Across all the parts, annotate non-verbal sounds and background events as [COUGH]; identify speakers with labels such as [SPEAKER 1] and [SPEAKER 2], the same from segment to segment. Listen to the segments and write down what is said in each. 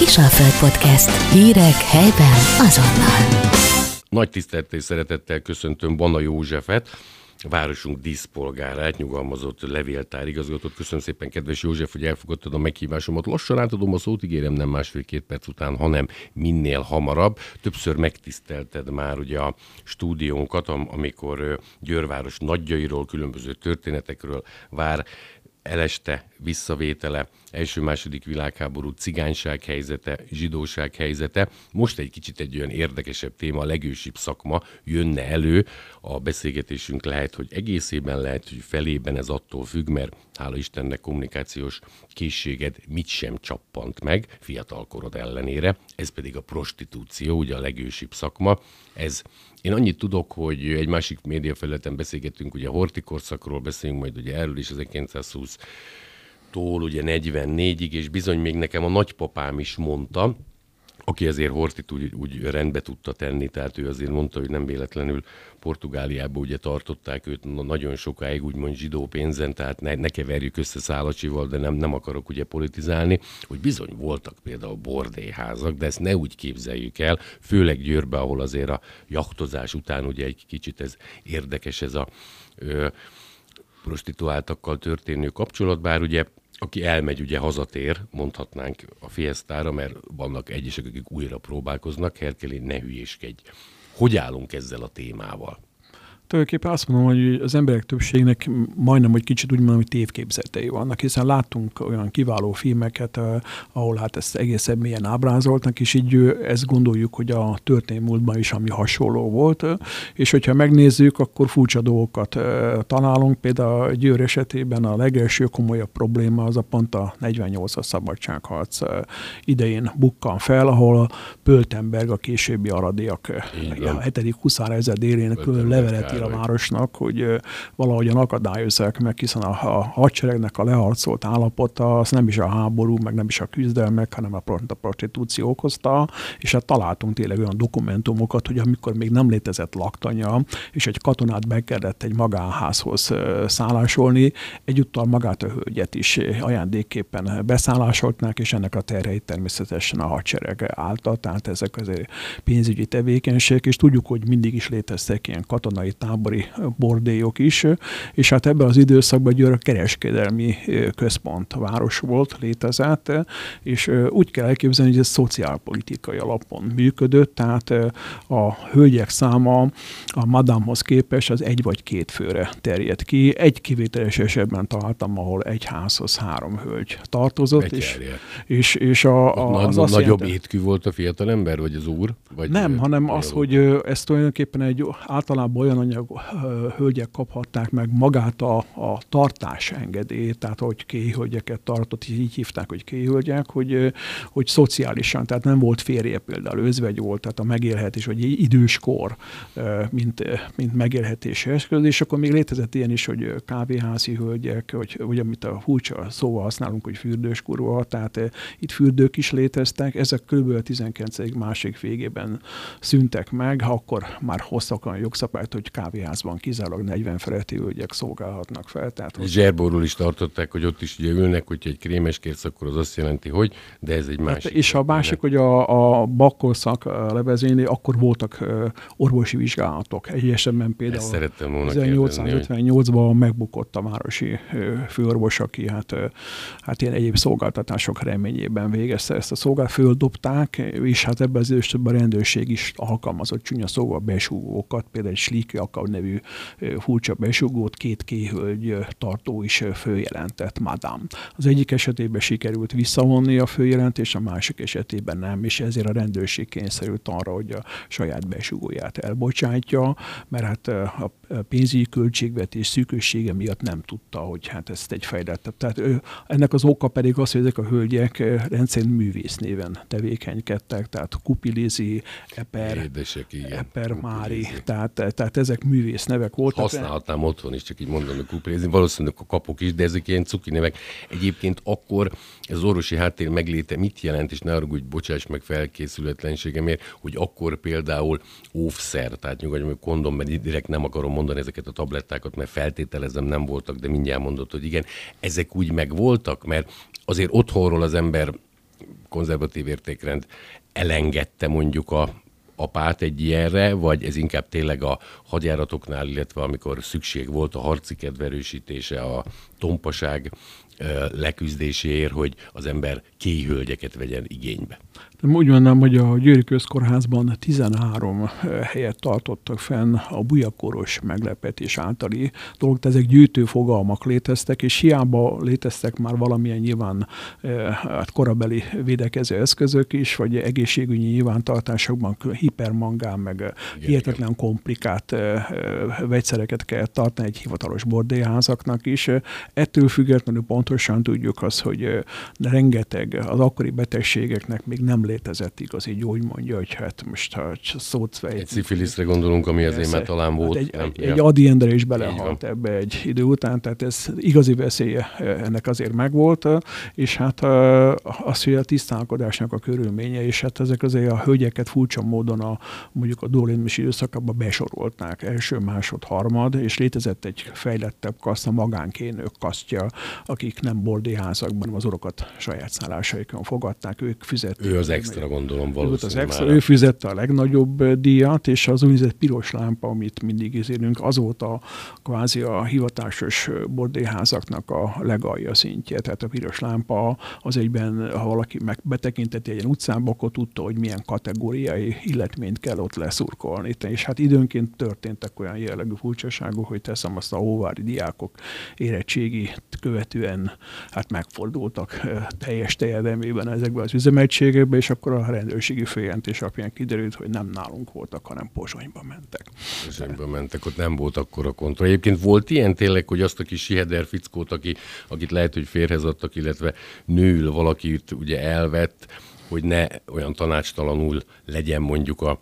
[SPEAKER 1] Kisalföld Podcast. Hírek helyben azonnal.
[SPEAKER 2] Nagy tisztelettel szeretettel köszöntöm Bana Józsefet, városunk díszpolgárát, nyugalmazott levéltár igazgatót. Köszönöm szépen, kedves József, hogy elfogadtad a meghívásomat. Lassan átadom a szót, ígérem nem másfél-két perc után, hanem minél hamarabb. Többször megtisztelted már ugye a stúdiónkat, amikor Győrváros nagyjairól, különböző történetekről vár eleste visszavétele, első-második világháború, cigányság helyzete, zsidóság helyzete. Most egy kicsit egy olyan érdekesebb téma, a legősibb szakma jönne elő. A beszélgetésünk lehet, hogy egészében, lehet, hogy felében ez attól függ, mert hála Istennek kommunikációs készséged mit sem csappant meg, fiatalkorod ellenére. Ez pedig a prostitúció, ugye a legősibb szakma. Ez én annyit tudok, hogy egy másik médiafelületen beszélgettünk, ugye a hortikorszakról beszélünk majd ugye erről is 1920 tól ugye 44-ig, és bizony még nekem a nagypapám is mondta, aki azért Hortit úgy, úgy rendbe tudta tenni, tehát ő azért mondta, hogy nem véletlenül Portugáliába ugye tartották őt nagyon sokáig, úgymond zsidó pénzen, tehát ne, ne keverjük össze Szálacsival, de nem, nem akarok ugye politizálni, hogy bizony voltak például bordélyházak, de ezt ne úgy képzeljük el, főleg Győrbe, ahol azért a jachtozás után ugye egy kicsit ez érdekes ez a ö, prostituáltakkal történő kapcsolat, bár ugye aki elmegy, ugye hazatér, mondhatnánk a fiesztára, mert vannak egyesek, akik újra próbálkoznak, Herkeli, ne hülyéskedj. Hogy állunk ezzel a témával?
[SPEAKER 3] Tulajdonképpen azt mondom, hogy az emberek többségnek majdnem, hogy kicsit úgy mondom, hogy tévképzetei vannak, hiszen láttunk olyan kiváló filmeket, ahol hát ezt egészen mélyen ábrázoltak, és így ezt gondoljuk, hogy a történelmi múltban is ami hasonló volt, és hogyha megnézzük, akkor furcsa dolgokat találunk, például a Győr esetében a legelső komolyabb probléma az a pont a 48-as szabadságharc idején bukkan fel, ahol a Pöltenberg, a későbbi aradiak, a 7. huszár ezer délén levelet a városnak, hogy valahogyan akadályozzák meg, hiszen a, a hadseregnek a leharcolt állapota az nem is a háború, meg nem is a küzdelmek, hanem a, a prostitúció okozta, és hát találtunk tényleg olyan dokumentumokat, hogy amikor még nem létezett laktanya, és egy katonát be kellett egy magánházhoz szállásolni, egyúttal magát a hölgyet is ajándékképpen beszállásoltnák, és ennek a terheit természetesen a hadsereg állta, tehát ezek az pénzügyi tevékenységek, és tudjuk, hogy mindig is léteztek ilyen katonai tábori bordélyok is, és hát ebben az időszakban Győr kereskedelmi központ város volt, létezett, és úgy kell elképzelni, hogy ez szociálpolitikai alapon működött, tehát a hölgyek száma a madamhoz képest az egy vagy két főre terjed ki. Egy kivételes esetben találtam, ahol egy házhoz három hölgy tartozott. És, és, és a,
[SPEAKER 2] a, az az nagyobb jelent, étkű volt a fiatal ember, vagy az úr? Vagy
[SPEAKER 3] nem, hanem az, hogy ez tulajdonképpen egy általában olyan anyag hölgyek kaphatták meg magát a, a tartás engedélyét, tehát hogy kéhölgyeket tartott, így hívták, hogy kéhölgyek, hogy, hogy szociálisan, tehát nem volt férje például, özvegy volt, tehát a megélhetés, vagy időskor, mint, mint megélhetési eszköz, és akkor még létezett ilyen is, hogy kávéházi hölgyek, vagy, vagy amit a furcsa szóval használunk, hogy fürdős kurva, tehát itt fürdők is léteztek, ezek kb. a 19. másik végében szüntek meg, akkor már hoztak olyan jogszabályt, hogy kávéházban kizárólag 40 feletti hölgyek szolgálhatnak fel. Tehát
[SPEAKER 2] hogy... Zserborul is tartották, hogy ott is ugye ülnek, hogyha egy krémes kérsz, akkor az azt jelenti, hogy, de ez egy másik.
[SPEAKER 3] Hát, és a másik, hogy a, a bakkorszak levezényli, akkor voltak orvosi vizsgálatok. Egy esetben például 1858-ban megbukott a városi főorvos, aki hát, hát ilyen egyéb szolgáltatások reményében végezte ezt a szolgálat, földobták, és hát ebben az időszakban a rendőrség is alkalmazott csúnya szóval besúgókat, például egy Sliki Jakab nevű furcsa besugót két kéhölgy tartó is följelentett Madame. Az egyik esetében sikerült visszavonni a följelentést, a másik esetében nem, és ezért a rendőrség kényszerült arra, hogy a saját besugóját elbocsátja, mert hát a pénzügyi költségvetés szűkössége miatt nem tudta, hogy hát ezt egy fejlett. Tehát ő, ennek az oka pedig az, hogy ezek a hölgyek rendszerint művész néven tevékenykedtek, tehát Kupilizi, Eper,
[SPEAKER 2] Édesek, igen.
[SPEAKER 3] Eper Mári, tehát, tehát ezek művész nevek voltak.
[SPEAKER 2] Használhatnám otthon is, csak így mondom, Kupilizi, valószínűleg a kapok is, de ezek ilyen cuki nevek. Egyébként akkor ez az orvosi háttér megléte mit jelent, és ne arra, hogy bocsáss meg felkészületlenségemért, hogy akkor például óvszer, tehát nyugodjon, hogy kondom, mert direkt nem akarom mondani ezeket a tablettákat, mert feltételezem nem voltak, de mindjárt mondott, hogy igen, ezek úgy megvoltak, mert azért otthonról az ember konzervatív értékrend elengedte mondjuk a apát egy ilyenre, vagy ez inkább tényleg a hadjáratoknál, illetve amikor szükség volt a harci kedverősítése, a tompaság leküzdéséért, hogy az ember kéhölgyeket vegyen igénybe.
[SPEAKER 3] Úgy mondom, hogy a Győri Közkórházban 13 helyet tartottak fenn a bujakoros meglepetés általi dolgok, ezek gyűjtő fogalmak léteztek, és hiába léteztek már valamilyen nyilván hát korabeli védekező eszközök is, vagy egészségügyi nyilvántartásokban hipermangán, meg igen, hihetetlen igen. komplikált vegyszereket kell tartani egy hivatalos bordélyházaknak is. Ettől függetlenül pontosan tudjuk azt, hogy rengeteg az akkori betegségeknek még nem létezett igazi gyógymondja, hogy hát most ha szót
[SPEAKER 2] Egy szifiliszre gondolunk, ami azért már talán volt.
[SPEAKER 3] Hát egy, nem? egy, egy adiendre is belehalt ebbe egy idő után, tehát ez igazi veszélye ennek azért megvolt, és hát az, hogy a tisztálkodásnak a körülménye, és hát ezek azért a hölgyeket furcsa módon a, mondjuk a Dólinmis időszakában besorolták, első, másod, harmad, és létezett egy fejlettebb kaszt, a magánkénők kasztja, akik nem bordéházakban az orokat saját szállásaikon fogadták, ők fizették.
[SPEAKER 2] Ő az extra, gondolom, valószínűleg.
[SPEAKER 3] Az extra, ő fizette a legnagyobb díjat, és az úgynevezett piros lámpa, amit mindig izélünk, azóta kvázi a hivatásos bordéházaknak a legalja szintje. Tehát a piros lámpa az egyben, ha valaki meg betekinteti egy utcába, akkor tudta, hogy milyen kategóriai illetményt kell ott leszurkolni. És hát időnként történtek olyan jellegű furcsaságok, hogy teszem azt a hóvári diákok érettségi követően hát megfordultak teljes terjedelmében ezekben az üzemegységekbe, és akkor a rendőrségi főjelentés alapján kiderült, hogy nem nálunk voltak, hanem Pozsonyba mentek.
[SPEAKER 2] Pozsonyba mentek, ott nem volt akkor a kontroll. Egyébként volt ilyen tényleg, hogy azt a kis Siheder fickót, aki, akit lehet, hogy férhez adtak, illetve nőül valakit ugye elvett, hogy ne olyan tanácstalanul legyen mondjuk a,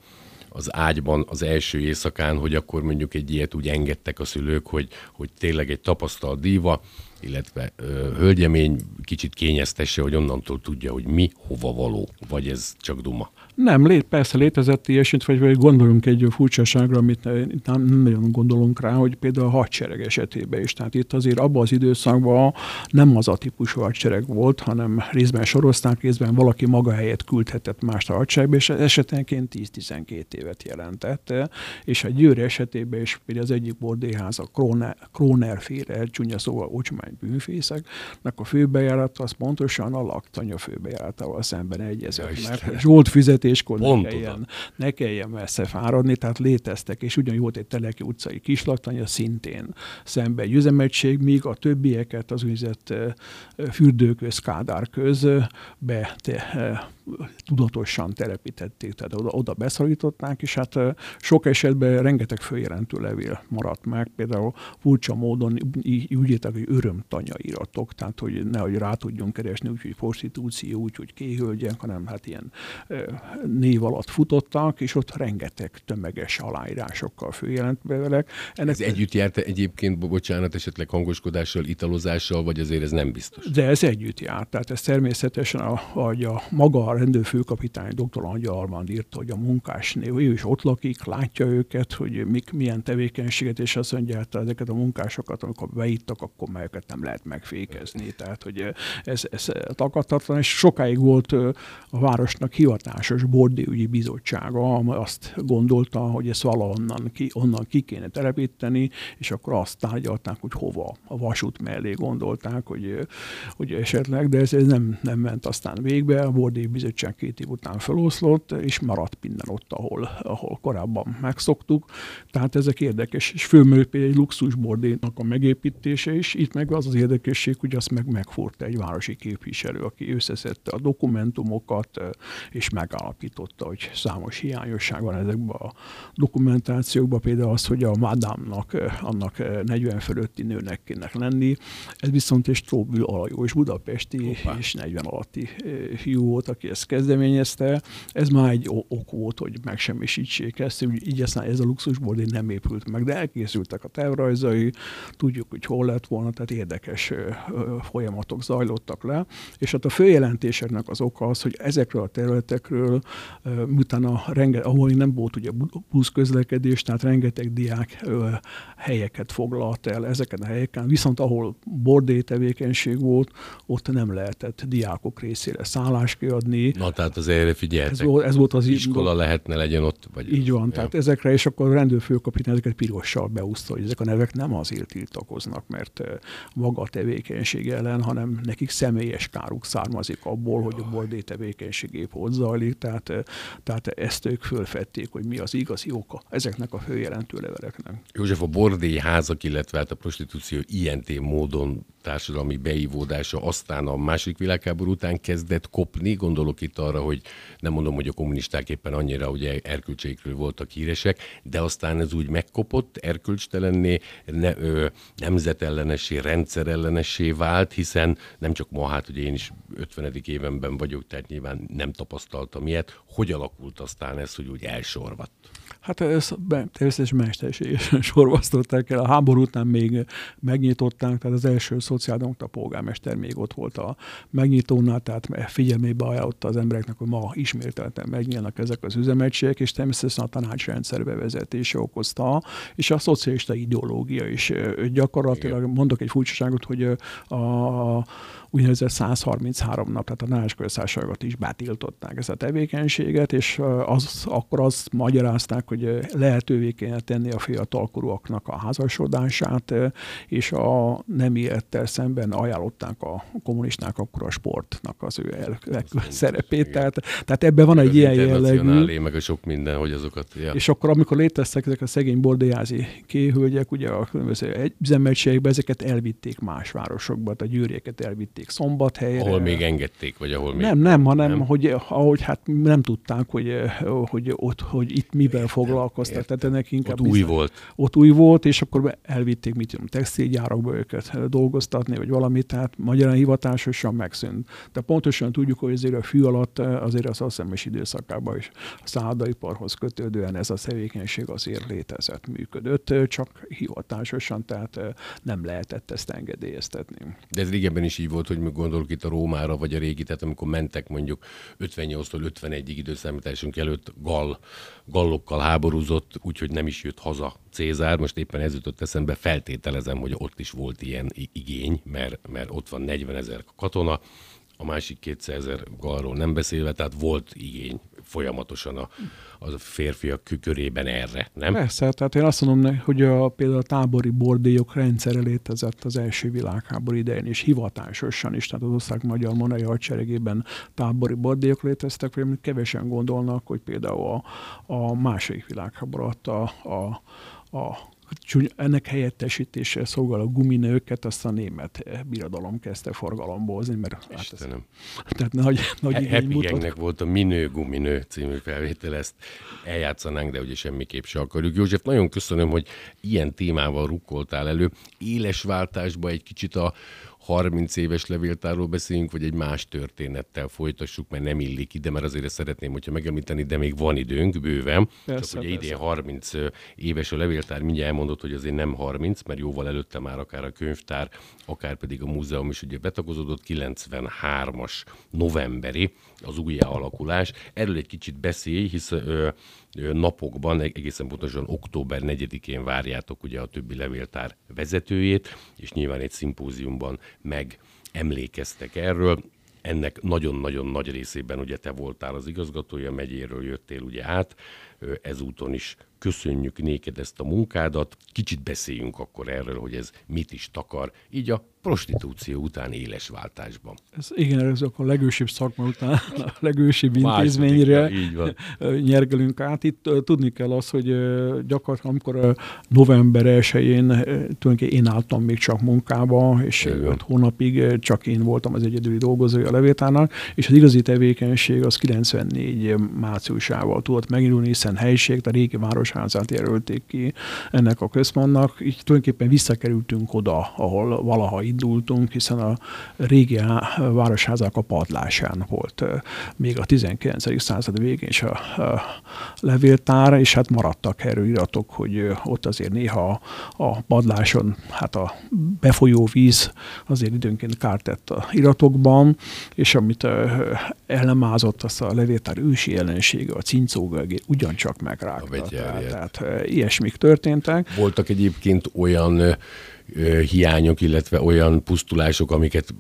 [SPEAKER 2] az ágyban az első éjszakán, hogy akkor mondjuk egy ilyet úgy engedtek a szülők, hogy, hogy tényleg egy tapasztalt díva, illetve ö, hölgyemény kicsit kényeztesse, hogy onnantól tudja, hogy mi hova való, vagy ez csak duma.
[SPEAKER 3] Nem, lé, persze létezett ilyesmit, vagy, vagy gondolunk egy furcsaságra, amit nem, nem nagyon gondolunk rá, hogy például a hadsereg esetében is. Tehát itt azért abban az időszakban nem az a típusú hadsereg volt, hanem részben sorozták, részben valaki maga helyett küldhetett mást a hadseregbe, és esetenként 10-12 évet jelentett. És a Győr esetében is például az egyik bordéház, a Króner, Krónerféle, csúnya szóval bűnfészeknek a főbejárat az pontosan a laktanya főbejáratával szemben egyezett. Mert Zsolt fizet fizetéskor ne kelljen, ne kelljen messze fáradni, tehát léteztek, és ugyanúgy volt egy Teleki utcai kislaktanya, szintén szembe egy üzemegység, míg a többieket az úgynevezett fürdőköz, kádárköz be te, tudatosan telepítették, tehát oda, oda beszorították, és hát sok esetben rengeteg följelentő levél maradt meg, például furcsa módon úgy írtak, hogy örömtanya iratok, tehát hogy nehogy rá tudjunk keresni, úgyhogy prostitúció, úgyhogy kéhölgyek, hanem hát ilyen név alatt futottak, és ott rengeteg tömeges aláírásokkal följelent bevelek.
[SPEAKER 2] Ennek ez együtt járt egyébként, bocsánat, esetleg hangoskodással, italozással, vagy azért ez nem biztos?
[SPEAKER 3] De ez együtt járt, tehát ez természetesen a, a, a maga rendőrfőkapitány dr. Angyal Armand írta, hogy a munkásnél, ő is ott lakik, látja őket, hogy mik, milyen tevékenységet, és azt mondja, hogy ezeket a munkásokat, amikor beittak, akkor melyeket nem lehet megfékezni. Tehát, hogy ez, ez takadhatatlan, és sokáig volt a városnak hivatásos bordéügyi bizottsága, azt gondolta, hogy ezt valahonnan ki, onnan ki kéne telepíteni, és akkor azt tárgyalták, hogy hova. A vasút mellé gondolták, hogy, hogy esetleg, de ez, ez nem, nem ment aztán végbe. A bordéi bizottság két év után feloszlott, és maradt minden ott, ahol, ahol korábban megszoktuk. Tehát ezek érdekes, és például egy luxusbordénak a megépítése is. Itt meg az az érdekesség, hogy azt meg megfordta egy városi képviselő, aki összeszedte a dokumentumokat, és megállapította, hogy számos hiányosság van ezekben a dokumentációkban, például az, hogy a madámnak, annak 40 fölötti nőnek kéne lenni. Ez viszont egy Stróbül alajós budapesti Hoppá. és 40 alatti fiú volt, aki ezt kezdeményezte. Ez már egy ok volt, hogy megsemmisítsék ezt, így aztán ez a luxusból nem épült meg, de elkészültek a tervrajzai, tudjuk, hogy hol lett volna, tehát érdekes folyamatok zajlottak le, és hát a főjelentéseknek az oka az, hogy ezekről a területekről, utána renge, ahol nem volt ugye busz közlekedés, tehát rengeteg diák helyeket foglalt el ezeken a helyeken, viszont ahol bordé tevékenység volt, ott nem lehetett diákok részére szállást kiadni, építeni.
[SPEAKER 2] Na, tehát az erre figyeltek.
[SPEAKER 3] Ez volt, ez volt az
[SPEAKER 2] Iskola lehetne legyen ott. Vagy
[SPEAKER 3] így van,
[SPEAKER 2] ja.
[SPEAKER 3] tehát ezekre, és akkor a rendőrfőkapitány ezeket pirossal beúszta, hogy ezek a nevek nem azért tiltakoznak, mert maga a tevékenység ellen, hanem nekik személyes káruk származik abból, hogy a bordé tevékenység épp ott zajlik, tehát, tehát ezt ők fölfedték, hogy mi az igazi oka ezeknek a főjelentő leveleknek.
[SPEAKER 2] József, a bordély házak, illetve hát a prostitúció ilyen módon társadalmi beívódása aztán a második világháború után kezdett kopni. Gondolok itt arra, hogy nem mondom, hogy a kommunisták éppen annyira ugye erkölcsékről voltak híresek, de aztán ez úgy megkopott, erkölcstelenné, ne, ö, nemzetellenessé, rendszerellenessé vált, hiszen nem csak ma, hát ugye én is 50. évenben vagyok, tehát nyilván nem tapasztaltam ilyet. Hogy alakult aztán ez, hogy úgy elsorvadt?
[SPEAKER 3] Hát ez természetesen mesterségesen [LAUGHS] sorvasztották el. A háború után még megnyitották, tehát az első szociáldemokrata polgármester még ott volt a megnyitónál, tehát figyelmébe ajánlotta az embereknek, hogy ma ismételten megnyílnak ezek az üzemegységek, és természetesen a tanácsrendszer bevezetése okozta, és a szocialista ideológia is gyakorlatilag, Igen. mondok egy furcsaságot, hogy a úgynevezett 133 nap, tehát a tanácsköztársaságot is betiltották ezt a tevékenységet, és az, akkor azt magyarázták, hogy lehetővé kéne tenni a fiatalkorúaknak a házasodását, és a nem élettel szemben ajánlották a kommunisták akkor a sportnak az ő el, szerepét. Tehát, tehát ebben van egy ilyen jellegű.
[SPEAKER 2] meg a sok minden, hogy azokat...
[SPEAKER 3] Ja. És akkor, amikor léteztek ezek a szegény bordéjázi kéhölgyek, ugye a különböző üzemegységekben ezeket elvitték más városokba, a gyűrjeket elvitték Szombathelyre.
[SPEAKER 2] Ahol még engedték, vagy ahol még...
[SPEAKER 3] Nem, nem, hanem nem? hogy ahogy hát nem tudták, hogy, hogy ott, hogy itt mivel foglalkoztak. Tehát ennek inkább
[SPEAKER 2] ott új bizony, volt.
[SPEAKER 3] Ott új volt, és akkor elvitték, mit tudom, textilgyárakba őket dolgoztatni, vagy valamit, tehát magyarán hivatásosan megszűnt. De pontosan tudjuk, hogy azért a fű alatt azért az asszemes időszakában is a szállodaiparhoz kötődően ez a tevékenység azért létezett, működött, csak hivatásosan, tehát nem lehetett ezt engedélyeztetni.
[SPEAKER 2] De ez régebben is így volt, hogy gondolok itt a Rómára, vagy a régi, tehát amikor mentek mondjuk 58-tól 51-ig időszámításunk előtt Gall, gallokkal háborúzott, úgyhogy nem is jött haza Cézár. Most éppen ez jutott eszembe, feltételezem, hogy ott is volt ilyen igény, mert, mert ott van 40 ezer katona, a másik 200 ezer galról nem beszélve, tehát volt igény folyamatosan a, a férfiak körében erre, nem?
[SPEAKER 3] Persze, tehát én azt mondom, hogy a, például a tábori bordélyok rendszere létezett az első világháború idején, és hivatásosan is, tehát az ország magyar monai hadseregében tábori bordélyok léteztek, vagy kevesen gondolnak, hogy például a, a második világháború a, a, a ennek helyettesítésre szolgál a guminőket, azt a német birodalom kezdte forgalombozni, mert
[SPEAKER 2] hát ez,
[SPEAKER 3] tehát nagy, nagy
[SPEAKER 2] Happy mutat. volt a Minő Guminő című felvétel, ezt eljátszanánk, de ugye semmiképp se akarjuk. József, nagyon köszönöm, hogy ilyen témával rukkoltál elő. Éles váltásba egy kicsit a, 30 éves levéltárról beszéljünk, vagy egy más történettel folytassuk, mert nem illik ide, mert azért szeretném, hogyha megemlíteni, de még van időnk bőven. Persze, Csak ugye idén 30 éves a levéltár, mindjárt elmondott, hogy azért nem 30, mert jóval előtte már akár a könyvtár, akár pedig a múzeum is ugye betagozódott, 93-as novemberi az új alakulás. Erről egy kicsit beszélj, hisz ö, napokban, egészen pontosan október 4-én várjátok ugye a többi levéltár vezetőjét, és nyilván egy szimpóziumban meg emlékeztek erről. Ennek nagyon-nagyon nagy részében ugye te voltál az igazgatója, megyéről jöttél ugye át, ezúton is köszönjük néked ezt a munkádat, kicsit beszéljünk akkor erről, hogy ez mit is takar, így a prostitúció után éles váltásban.
[SPEAKER 3] Ez, igen, ez a legősibb szakma után a legősibb intézményre [LAUGHS] nyergelünk át. Itt tudni kell az, hogy gyakorlatilag amikor november 1-én tulajdonképpen én álltam még csak munkába, és öt hónapig csak én voltam az egyedüli dolgozója a levétának, és az igazi tevékenység az 94 márciusával tudott megindulni, hiszen helység, a régi városházát jelölték ki ennek a központnak. Így tulajdonképpen visszakerültünk oda, ahol valaha indultunk, hiszen a régi városházak a padlásán volt még a 19. század végén is a, a levéltár, és hát maradtak erről iratok, hogy ott azért néha a padláson hát a befolyó víz azért időnként kárt tett a iratokban, és amit el nem ázott, azt a levéltár ősi jelensége, a cincógagé ugyancsak csak megrágta. Tehát, tehát ilyesmik történtek.
[SPEAKER 2] Voltak egyébként olyan hiányok, illetve olyan pusztulások, amiket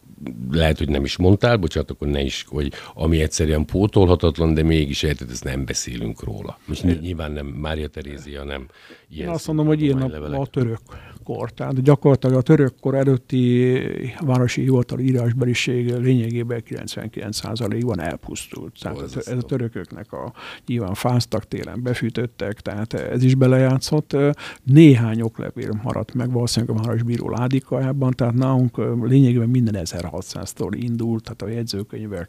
[SPEAKER 2] lehet, hogy nem is mondtál, bocsánat, akkor ne is, hogy ami egyszerűen pótolhatatlan, de mégis érted, ezt nem beszélünk róla. Most nyilván nem Mária Terézia, nem
[SPEAKER 3] ilyen. Én azt mondom, hogy ilyen a, a török kor. Tehát gyakorlatilag a török kor előtti városi hivatal írásbeliség lényegében 99%-ban elpusztult. Tehát ez, ez a törököknek a nyilván fáztak télen, befűtöttek, tehát ez is belejátszott. Néhány oklevél maradt meg valószínűleg a városbíró ládikájában, tehát nálunk lényegében minden 1600-tól indult, tehát a jegyzőkönyvek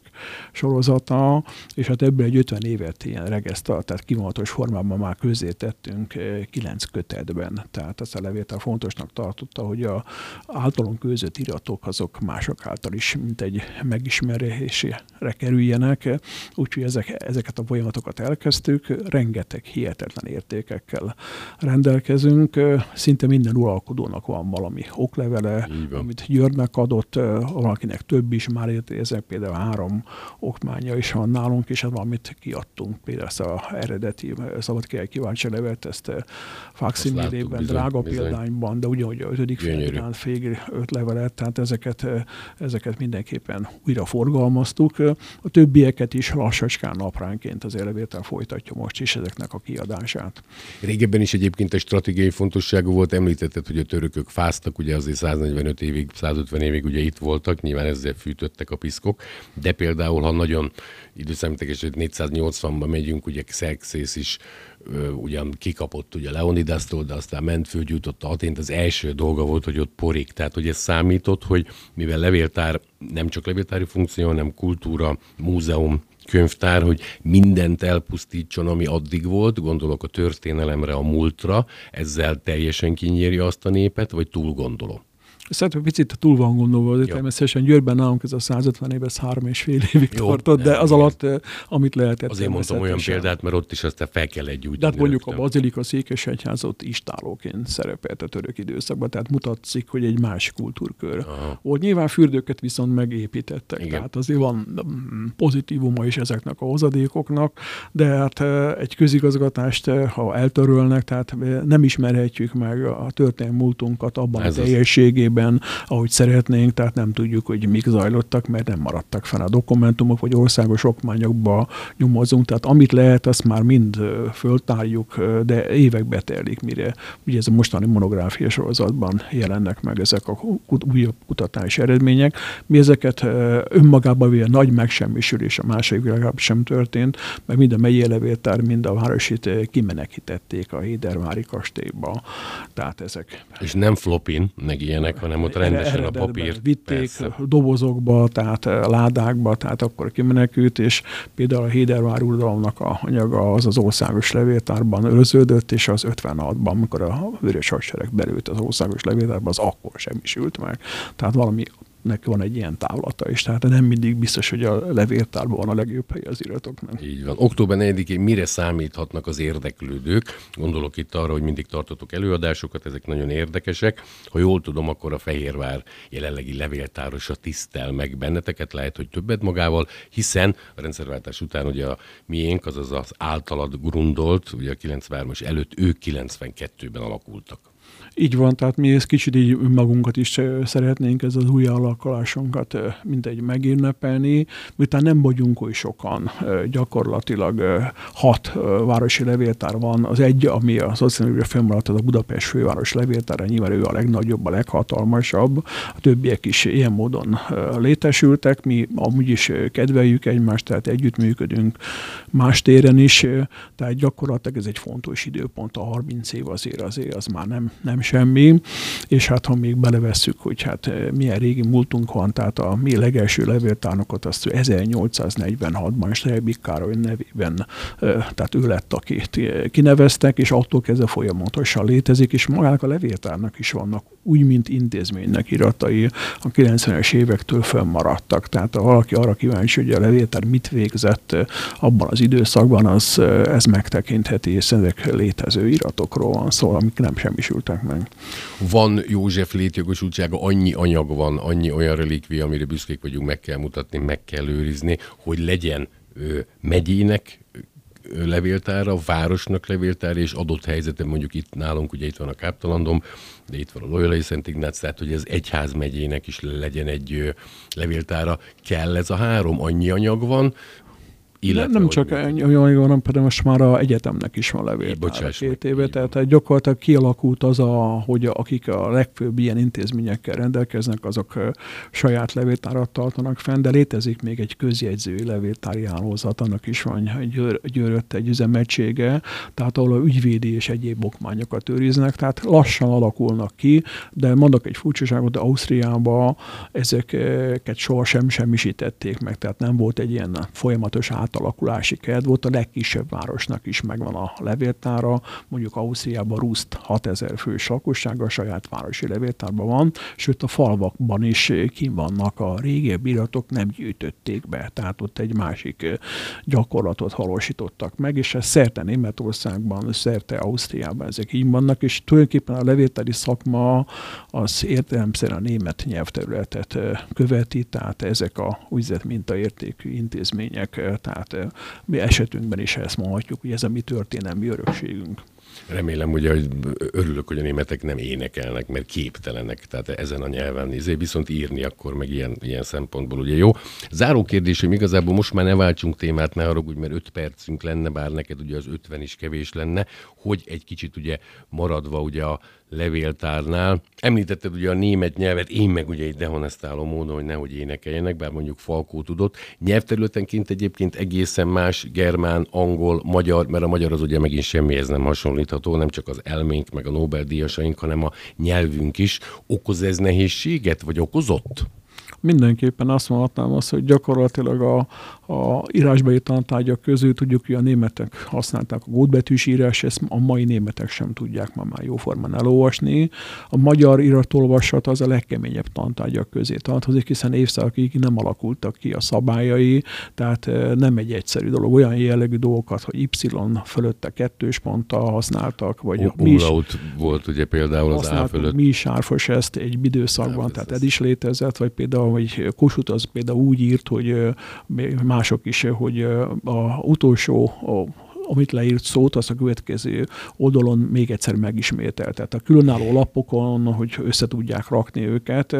[SPEAKER 3] sorozata, és hát ebből egy 50 évet ilyen regesztalt, tehát kivonatos formában már közé tettünk kilenc kötetben. Tehát ezt a levétel fontos fontosnak tartotta, hogy a általunk között iratok azok mások által is, mint egy megismerésére kerüljenek. Úgyhogy ezek, ezeket a folyamatokat elkezdtük, rengeteg hihetetlen értékekkel rendelkezünk. Szinte minden uralkodónak van valami oklevele, amit Györgynek adott, valakinek több is, már ezek például három okmánya is van nálunk, és ez valamit kiadtunk. Például ezt a eredeti szabadkirály kíváncsi levet, ezt faximilében, drága bizony. példányban de ugyanúgy a ötödik Ferdinand fél öt levelet, tehát ezeket, ezeket mindenképpen újra forgalmaztuk. A többieket is lassacskán napránként az elevétel folytatja most is ezeknek a kiadását.
[SPEAKER 2] Régebben is egyébként egy stratégiai fontosságú volt, említetted, hogy a törökök fáztak, ugye azért 145 évig, 150 évig ugye itt voltak, nyilván ezzel fűtöttek a piszkok, de például, ha nagyon időszámítek, 480-ban megyünk, ugye Xerxes is ugyan kikapott ugye Leonidasztól, de aztán ment föl, jutott Atént, az első dolga volt, hogy ott porik. Tehát, hogy ez számított, hogy mivel levéltár nem csak levéltári funkció, hanem kultúra, múzeum, könyvtár, hogy mindent elpusztítson, ami addig volt, gondolok a történelemre, a múltra, ezzel teljesen kinyírja azt a népet, vagy túl gondolom?
[SPEAKER 3] Szerintem picit túl van gondolva, de természetesen Győrben nálunk ez a 150 év, ez három és fél évig Jó, tartott, de az alatt, eh, amit lehetett.
[SPEAKER 2] Azért mondtam olyan példát, mert ott is aztán fel kell egy úgy.
[SPEAKER 3] De hát mondjuk rögtön. a Bazilika Székesegyház ott istálóként szerepelt a török időszakban, tehát mutatszik, hogy egy más kultúrkör. Aha. Ott nyilván fürdőket viszont megépítettek, Igen. tehát azért van mm, pozitívuma is ezeknek a hozadékoknak, de hát eh, egy közigazgatást, eh, ha eltörölnek, tehát nem ismerhetjük meg a történelmi múltunkat abban Ez a teljességében, mértékben, ahogy szeretnénk, tehát nem tudjuk, hogy mik zajlottak, mert nem maradtak fel a dokumentumok, vagy országos okmányokba nyomozunk. Tehát amit lehet, azt már mind föltárjuk, de évekbe telik, mire ugye ez a mostani monográfia sorozatban jelennek meg ezek a újabb kutatási eredmények. Mi ezeket önmagában véve nagy megsemmisülés a második világában sem történt, mert mind a megyei levéltár, mind a városit kimenekítették a Hédervári kastélyba. Tehát ezek.
[SPEAKER 2] És nem flopin, meg ilyenek, hanem ott rendesen a papírt.
[SPEAKER 3] Vitték persze. dobozokba, tehát eh, ládákba, tehát akkor kimenekült, és például a Hédervár uradalomnak a anyaga az az országos levéltárban őrződött, és az 56-ban, amikor a vörös hadsereg belült az országos levéltárba, az akkor sem is ült meg. Tehát valami nek van egy ilyen távlata is, tehát nem mindig biztos, hogy a levéltárban van a legjobb hely az iratoknak.
[SPEAKER 2] Így van. Október 4-én mire számíthatnak az érdeklődők? Gondolok itt arra, hogy mindig tartotok előadásokat, ezek nagyon érdekesek. Ha jól tudom, akkor a Fehérvár jelenlegi levéltárosa tisztel meg benneteket, lehet, hogy többet magával, hiszen a rendszerváltás után ugye a miénk, azaz az általad grundolt, ugye a 93-as előtt ők 92-ben alakultak.
[SPEAKER 3] Így van, tehát mi ezt kicsit így magunkat is szeretnénk, ez az új alakulásunkat mindegy megünnepelni, miután nem vagyunk oly sokan, gyakorlatilag hat városi levéltár van, az egy, ami a szociális fennmaradt, az a Budapest főváros levéltára, nyilván ő a legnagyobb, a leghatalmasabb, a többiek is ilyen módon létesültek, mi amúgy is kedveljük egymást, tehát együttműködünk más téren is, tehát gyakorlatilag ez egy fontos időpont, a 30 év azért azért az már nem, nem semmi, és hát ha még belevesszük, hogy hát eh, milyen régi múltunk van, tehát a mi legelső levéltárnokat azt 1846-ban Strebik Károly nevében, eh, tehát ő lett, akit eh, kineveztek, és attól kezdve folyamatosan létezik, és magának a levéltárnak is vannak úgy, mint intézménynek iratai a 90-es évektől fönnmaradtak. Tehát ha valaki arra kíváncsi, hogy a levéltár mit végzett abban az időszakban, az ez megtekintheti, és ezek létező iratokról van szó, amik nem semmisültek meg.
[SPEAKER 2] Van József létjogosultsága, annyi anyag van, annyi olyan relikvia, amire büszkék vagyunk, meg kell mutatni, meg kell őrizni, hogy legyen ö, megyének levéltára, városnak levéltára, és adott helyzetben mondjuk itt nálunk, ugye itt van a Káptalandom, de itt van a Loyolai Szent Ignác, tehát hogy ez egyház megyének is legyen egy levéltára. Kell ez a három? Annyi anyag van,
[SPEAKER 3] illetve, nem csak olyan jó, hanem pedig most már a egyetemnek is van levél. Két éve, tehát van. gyakorlatilag kialakult az, a, hogy akik a legfőbb ilyen intézményekkel rendelkeznek, azok saját levéltárat tartanak fenn, de létezik még egy közjegyzői levéltári hálózat, annak is van győr, győrött egy üzemegysége, tehát ahol a ügyvédi és egyéb okmányokat őriznek, tehát lassan alakulnak ki, de mondok egy furcsaságot, de Ausztriában ezeket sohasem semmisítették meg, tehát nem volt egy ilyen folyamatos át átalakulási kedv volt, a legkisebb városnak is megvan a levéltára, mondjuk Ausztriában Ruszt 6000 fős lakossága, a saját városi levéltárban van, sőt a falvakban is kim vannak a régebbi iratok, nem gyűjtötték be, tehát ott egy másik gyakorlatot halósítottak meg, és ez szerte Németországban, szerte Ausztriában ezek így vannak, és tulajdonképpen a levéltári szakma az értelemszerűen a német nyelvterületet követi, tehát ezek a úgynevezett mintaértékű intézmények, tehát tehát mi esetünkben is ezt mondhatjuk, hogy ez a mi történelmi örökségünk.
[SPEAKER 2] Remélem, ugye, hogy örülök, hogy a németek nem énekelnek, mert képtelenek, tehát ezen a nyelven izé, viszont írni akkor meg ilyen, ilyen szempontból ugye jó. Záró kérdés, hogy igazából most már ne váltsunk témát, ne haragudj, mert öt percünk lenne, bár neked ugye az ötven is kevés lenne, hogy egy kicsit ugye maradva ugye a levéltárnál. Említetted ugye a német nyelvet, én meg ugye egy dehonestáló módon, hogy nehogy énekeljenek, bár mondjuk Falkó tudott. Nyelvterületenként egyébként egészen más germán, angol, magyar, mert a magyar az ugye megint semmihez nem hasonlítható, nem csak az elménk, meg a Nobel-díjasaink, hanem a nyelvünk is. Okoz ez nehézséget, vagy okozott?
[SPEAKER 3] Mindenképpen azt mondhatnám azt, hogy gyakorlatilag a, a írásbeli tantárgyak közül tudjuk, hogy a németek használták a gótbetűs írás, ezt a mai németek sem tudják ma már jóformán elolvasni. A magyar iratolvasat az a legkeményebb tantárgyak közé tartozik, hiszen évszakig nem alakultak ki a szabályai, tehát eh, nem egy egyszerű dolog. Olyan jellegű dolgokat, hogy Y fölötte kettős ponttal használtak, vagy
[SPEAKER 2] o, mi is, volt ugye például az A fölött.
[SPEAKER 3] Mi is árfos ezt egy időszakban, tehát ez is létezett, vagy például, hogy Kossuth az például úgy írt, hogy más mások is, hogy a utolsó a amit leírt szót, az a következő oldalon még egyszer megismételt. Tehát a különálló lapokon, hogy össze tudják rakni őket,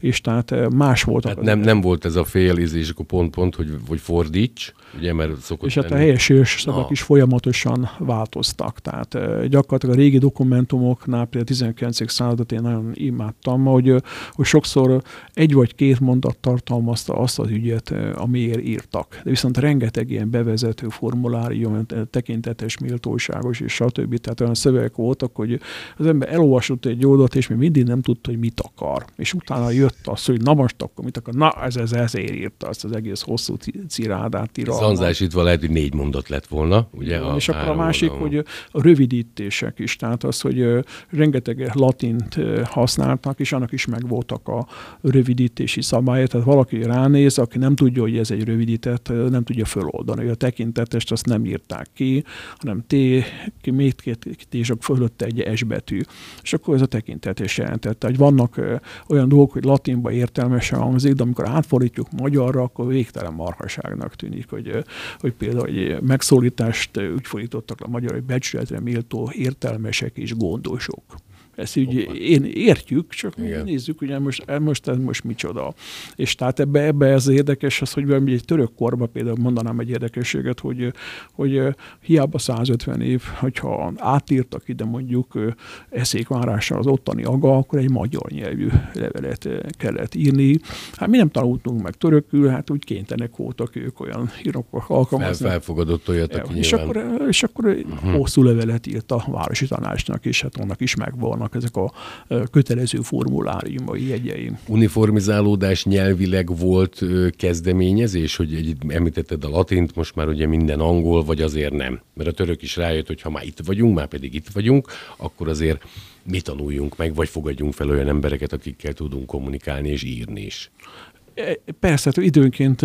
[SPEAKER 3] és tehát más volt.
[SPEAKER 2] Hát nem, nem volt ez a fél és akkor pont-pont, hogy, hogy fordíts, ugye, mert szokott
[SPEAKER 3] És hát a helyes szavak is folyamatosan változtak. Tehát gyakorlatilag a régi dokumentumoknál, például a 19. századot én nagyon imádtam, hogy, hogy sokszor egy vagy két mondat tartalmazta azt az ügyet, amiért írtak. De viszont rengeteg ilyen bevezető formulárium, tekintetes, méltóságos, és stb. Tehát olyan szövegek voltak, hogy az ember elolvasott egy oldalt, és még mindig nem tudta, hogy mit akar. És utána jött az, hogy na most akkor mit akar, na ez, ez ezért írta azt az egész hosszú cirádát.
[SPEAKER 2] Zanzásítva lehet, hogy négy mondat lett volna, ugye?
[SPEAKER 3] A és akkor a másik, oldalon. hogy a rövidítések is, tehát az, hogy rengeteg latint használtak, és annak is megvoltak a rövidítési szabályai, tehát valaki ránéz, aki nem tudja, hogy ez egy rövidített, nem tudja föloldani, a tekintetest azt nem írták ki, hanem T, ki, T, fölötte egy S betű. És akkor ez a tekintetés jelentette, hogy vannak olyan dolgok, hogy latinba értelmesen hangzik, de amikor átfordítjuk magyarra, akkor végtelen marhaságnak tűnik, hogy, hogy például egy megszólítást úgy fordítottak a magyar, hogy becsületre méltó értelmesek és gondosok. Ezt így én értjük, csak Igen. nézzük, hogy most, most ez most micsoda. És tehát ebbe, ebbe ez érdekes, az, hogy egy török korban például mondanám egy érdekességet, hogy, hogy hiába 150 év, hogyha átírtak ide mondjuk eszékvárással az ottani aga, akkor egy magyar nyelvű levelet kellett írni. Hát mi nem tanultunk meg törökül, hát úgy kénytenek voltak ők olyan írókok alkalmazni.
[SPEAKER 2] Felfogadott olyat, aki
[SPEAKER 3] és
[SPEAKER 2] nyilván...
[SPEAKER 3] akkor, és akkor uh-huh. hosszú levelet írt a városi tanácsnak, és hát annak is megvan vannak ezek a kötelező formuláriumai jegyeim.
[SPEAKER 2] Uniformizálódás nyelvileg volt kezdeményezés, hogy egy, említetted a latint, most már ugye minden angol, vagy azért nem? Mert a török is rájött, hogy ha már itt vagyunk, már pedig itt vagyunk, akkor azért mi tanuljunk meg, vagy fogadjunk fel olyan embereket, akikkel tudunk kommunikálni és írni is.
[SPEAKER 3] Persze, hát időnként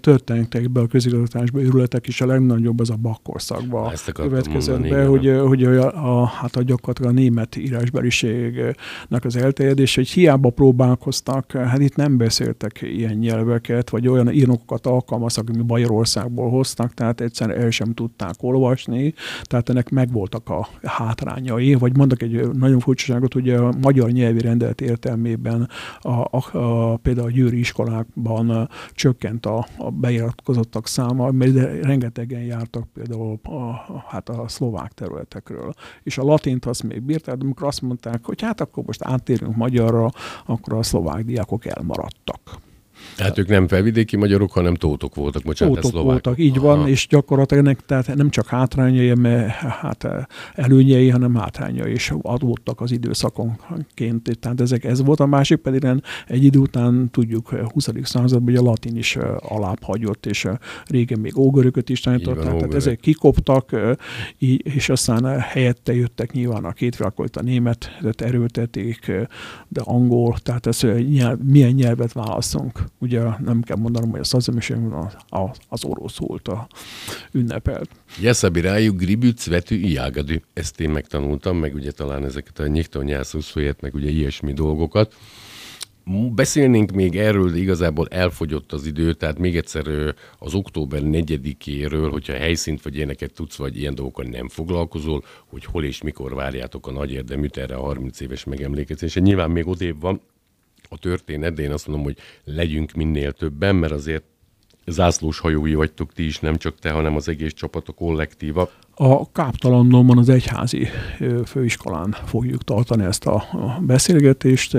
[SPEAKER 3] történtek be a közigazgatásba őrületek, és a legnagyobb az a bakkorszakban következett be, hogy, hogy a, a, hát a gyakorlatilag a német írásbeliségnek az elterjedés, hogy hiába próbálkoztak, hát itt nem beszéltek ilyen nyelveket, vagy olyan írnokokat alkalmaztak, ami Bajorországból hoztak, tehát egyszerűen el sem tudták olvasni, tehát ennek megvoltak a hátrányai, vagy mondok egy nagyon furcsaságot, hogy a magyar nyelvi rendelet értelmében a, a, a, például a győri iskolán iskolákban csökkent a, a beiratkozottak száma, mert rengetegen jártak például a, a, hát a szlovák területekről. És a latint azt még bírták, de amikor azt mondták, hogy hát akkor most áttérünk magyarra, akkor a szlovák diákok elmaradtak.
[SPEAKER 2] Tehát ők nem felvidéki magyarok, hanem tótok voltak, bocsánat,
[SPEAKER 3] tótok szlovákok. voltak, így van, Aha. és gyakorlatilag ennek tehát nem csak hátrányai, mert hát előnyei, hanem hátrányai is adódtak az időszakonként. Tehát ezek, ez volt a másik, pedig egy idő után tudjuk, 20. században hogy a latin is alább hagyott, és régen még ógörököt is tanították, tehát ógörök. ezek kikoptak, és aztán helyette jöttek nyilván a két világkolt a német, erőltették, de angol, tehát ez nyelv, milyen nyelvet választunk ugye nem kell mondanom, hogy a szazemesen az, az oroszult a ünnepelt.
[SPEAKER 2] Jeszabi rájuk gribüc vető ijágadű. Ezt én megtanultam, meg ugye talán ezeket a nyiktonjászúszóját, meg ugye ilyesmi dolgokat. Beszélnénk még erről, de igazából elfogyott az idő, tehát még egyszer az október 4-éről, hogyha helyszínt vagy ilyeneket tudsz, vagy ilyen dolgokkal nem foglalkozol, hogy hol és mikor várjátok a nagy érdeműt erre a 30 éves megemlékezésre. Nyilván még odébb van, a történet, de én azt mondom, hogy legyünk minél többen, mert azért zászlós hajói vagytok ti is, nem csak te, hanem az egész csapat, a kollektíva.
[SPEAKER 3] A Káptalandomban az egyházi főiskolán fogjuk tartani ezt a beszélgetést,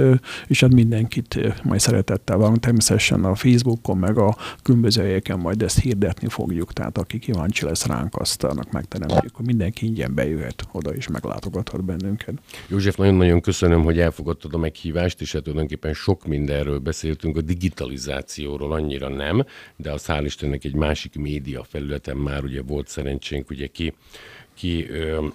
[SPEAKER 3] és hát mindenkit majd szeretettel van. Természetesen a Facebookon, meg a különböző helyeken majd ezt hirdetni fogjuk, tehát aki kíváncsi lesz ránk, azt annak megteremtjük, hogy mindenki ingyen bejöhet oda, és meglátogathat bennünket.
[SPEAKER 2] József, nagyon-nagyon köszönöm, hogy elfogadtad a meghívást, és hát tulajdonképpen sok mindenről beszéltünk, a digitalizációról annyira nem, de az hál' Istennek egy másik média felületen már ugye volt szerencsénk ugye ki ki ö,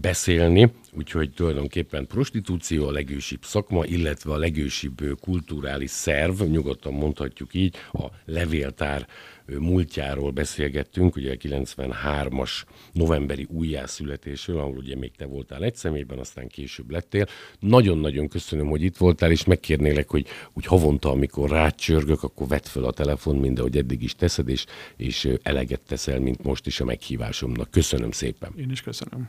[SPEAKER 2] beszélni, úgyhogy tulajdonképpen prostitúció a legősibb szakma, illetve a legősibb kulturális szerv, nyugodtan mondhatjuk így, a levéltár múltjáról beszélgettünk, ugye a 93-as novemberi újjászületésről, ahol ugye még te voltál egy személyben, aztán később lettél. Nagyon-nagyon köszönöm, hogy itt voltál, és megkérnélek, hogy úgy havonta, amikor rácsörgök, akkor vedd fel a telefon, mind ahogy eddig is teszed, és, és eleget teszel, mint most is a meghívásomnak. Köszönöm szépen.
[SPEAKER 3] Én is köszönöm.